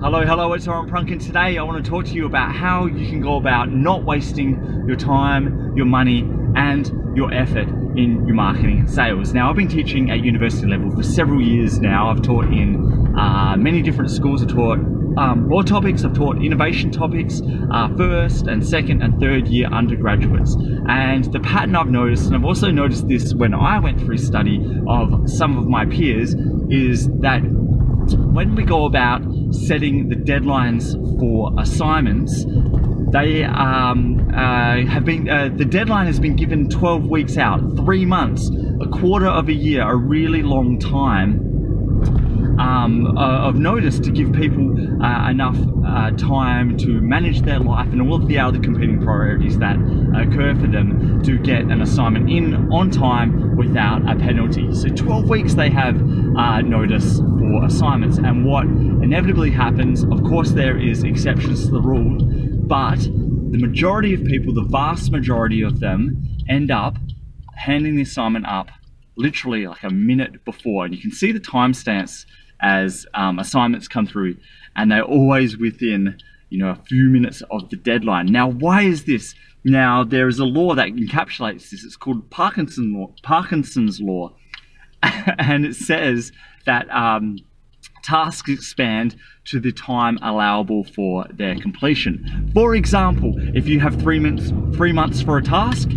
Hello, hello, it's Oren Prunk and today I want to talk to you about how you can go about not wasting your time, your money, and your effort in your marketing and sales. Now, I've been teaching at university level for several years now. I've taught in uh, many different schools. I've taught um, law topics, I've taught innovation topics, uh, first and second and third year undergraduates. And the pattern I've noticed, and I've also noticed this when I went through study of some of my peers, is that when we go about setting the deadlines for assignments, they um, uh, have been, uh, the deadline has been given 12 weeks out, three months, a quarter of a year, a really long time um, uh, of notice to give people uh, enough uh, time to manage their life and all of the other competing priorities that occur for them to get an assignment in on time without a penalty. So 12 weeks they have uh, notice for assignments and what inevitably happens, of course there is exceptions to the rule, but the majority of people, the vast majority of them, end up handing the assignment up literally like a minute before. And you can see the time timestamps as um, assignments come through and they're always within you know a few minutes of the deadline. Now why is this? Now there is a law that encapsulates this. It's called Parkinson law, parkinson's law. And it says that um, tasks expand to the time allowable for their completion. For example if you have three months three months for a task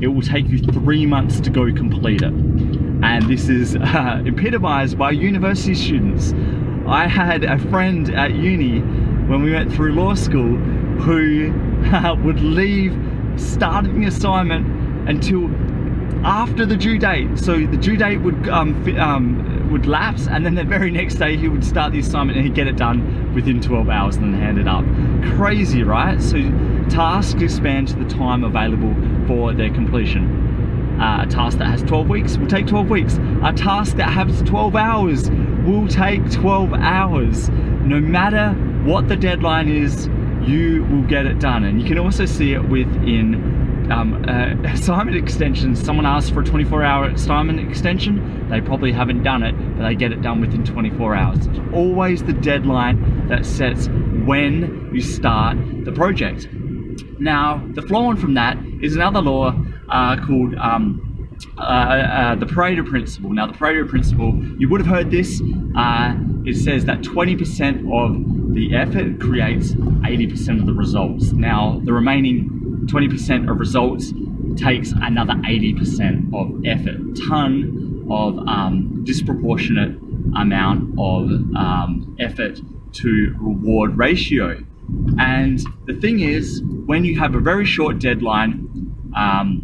it will take you three months to go complete it and this is uh, epitomized by university students. I had a friend at uni when we went through law school who uh, would leave starting the assignment until after the due date. So the due date would um, um, would lapse, and then the very next day he would start the assignment and he'd get it done within 12 hours and then hand it up. Crazy, right? So tasks expand to the time available for their completion. Uh, a task that has 12 weeks will take 12 weeks. A task that has 12 hours will take 12 hours. No matter what the deadline is, you will get it done. And you can also see it within um, uh, assignment extensions. Someone asks for a 24 hour assignment extension, they probably haven't done it, but they get it done within 24 hours. It's always the deadline that sets when you start the project. Now, the flow on from that is another law uh, called um, uh, uh, the Pareto Principle. Now, the Pareto Principle, you would have heard this. Uh, it says that 20% of the effort creates 80% of the results. Now, the remaining 20% of results takes another 80% of effort. Ton of um, disproportionate amount of um, effort to reward ratio. And the thing is, when you have a very short deadline, um,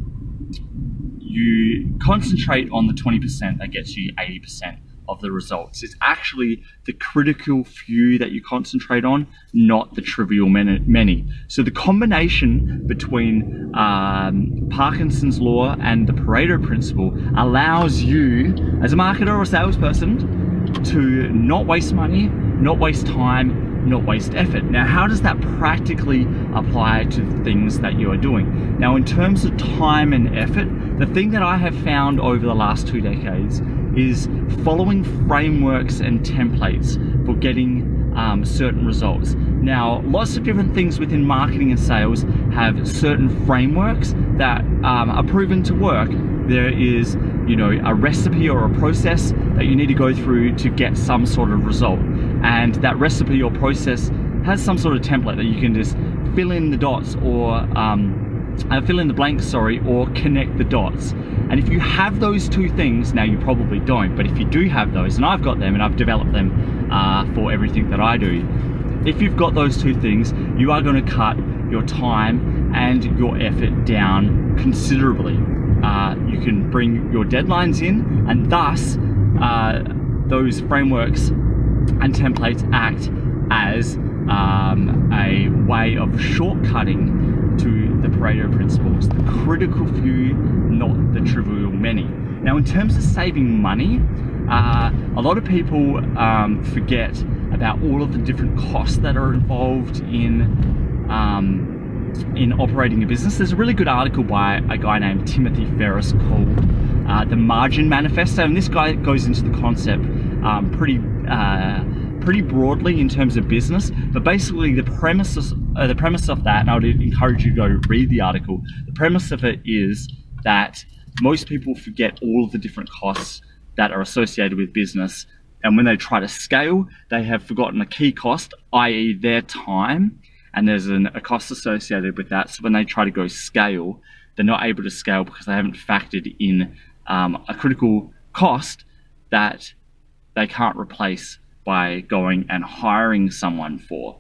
you concentrate on the 20% that gets you 80% of the results. It's actually the critical few that you concentrate on, not the trivial many. So the combination between um, Parkinson's law and the Pareto principle allows you, as a marketer or a salesperson, to not waste money, not waste time, not waste effort. Now, how does that practically apply to things that you are doing? Now, in terms of time and effort, the thing that I have found over the last two decades is following frameworks and templates for getting um, certain results. Now, lots of different things within marketing and sales have certain frameworks that um, are proven to work. There is, you know, a recipe or a process that you need to go through to get some sort of result. And that recipe or process has some sort of template that you can just fill in the dots or um, uh, fill in the blanks, sorry, or connect the dots. And if you have those two things, now you probably don't, but if you do have those, and I've got them and I've developed them uh, for everything that I do, if you've got those two things, you are going to cut your time and your effort down considerably. Uh, you can bring your deadlines in, and thus uh, those frameworks and templates act as um, a way of shortcutting to the Pareto principles, the critical few, not the trivial many. Now, in terms of saving money, uh, a lot of people um, forget about all of the different costs that are involved in um, in operating a business. There's a really good article by a guy named Timothy Ferriss called uh, "The Margin Manifesto," and this guy goes into the concept um, pretty uh, pretty broadly in terms of business, but basically the premise uh, the premise of that, and I would encourage you to go read the article. The premise of it is that most people forget all of the different costs that are associated with business, and when they try to scale, they have forgotten a key cost, i.e., their time, and there's an, a cost associated with that. So when they try to go scale, they're not able to scale because they haven't factored in um, a critical cost that they can't replace by going and hiring someone for.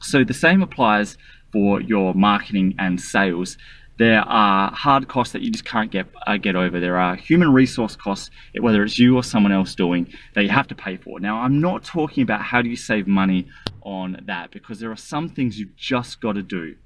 So the same applies for your marketing and sales. There are hard costs that you just can't get uh, get over. There are human resource costs, whether it's you or someone else doing, that you have to pay for. Now, I'm not talking about how do you save money on that because there are some things you've just got to do.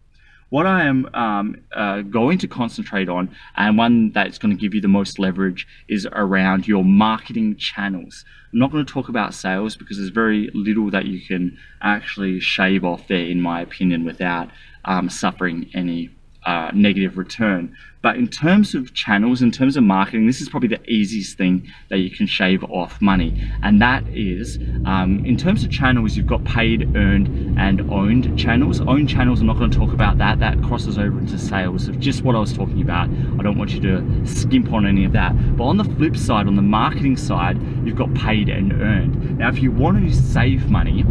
What I am um, uh, going to concentrate on, and one that's going to give you the most leverage, is around your marketing channels. I'm not going to talk about sales because there's very little that you can actually shave off there, in my opinion, without um, suffering any uh, negative return. But in terms of channels, in terms of marketing, this is probably the easiest thing that you can shave off money. And that is, um, in terms of channels, you've got paid, earned, and owned channels. Owned channels, I'm not going to talk about that. That crosses over into sales of just what I was talking about. I don't want you to skimp on any of that. But on the flip side, on the marketing side, you've got paid and earned. Now, if you want to save money,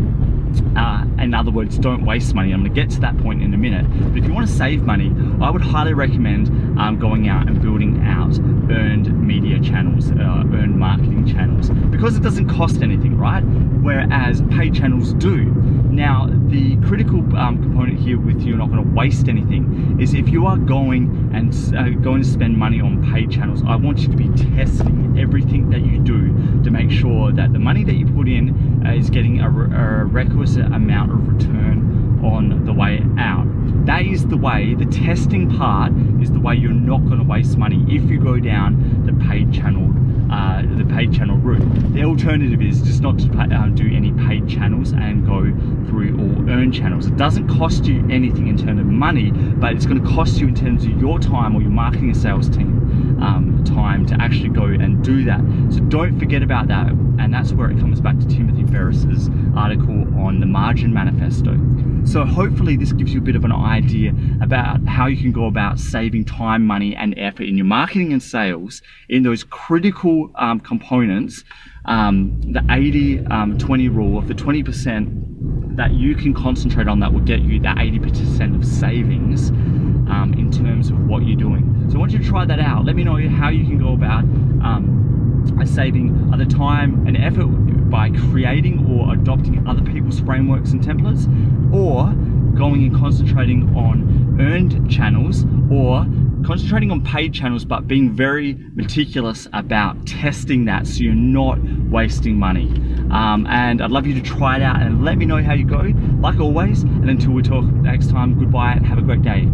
uh, in other words, don't waste money. I'm going to get to that point in a minute. But if you want to save money, I would highly recommend um, going out and building out earned media channels, uh, earned marketing channels, because it doesn't cost anything, right? Whereas paid channels do. Now, the critical um, component here with you're not going to waste anything is if you are going and uh, going to spend money on paid channels, I want you to be testing everything that you do to make sure that the money that you put in is getting a, a requisite amount of return on the way out. That is the way, the testing part is the way you're not going to waste money if you go down the paid channel uh, the paid channel route. The alternative is just not to pay, um, do any paid channels and go through all earned channels. It doesn't cost you anything in terms of money, but it's going to cost you in terms of your time or your marketing and sales team um, time to actually go and do that. So don't forget about that, and that's where it comes back to Timothy Ferriss's article on the Margin Manifesto. So hopefully this gives you a bit of an idea about how you can go about saving time, money, and effort in your marketing and sales in those critical um, components, um, the 80-20 um, rule of the 20% that you can concentrate on that will get you that 80% of savings um, in terms of what you're doing. So I want you to try that out. Let me know how you can go about um, saving other time and effort by creating or adopting other people's frameworks and templates or going and concentrating on earned channels or concentrating on paid channels but being very meticulous about testing that so you're not wasting money. Um, and I'd love you to try it out and let me know how you go. Like always and until we talk next time goodbye and have a great day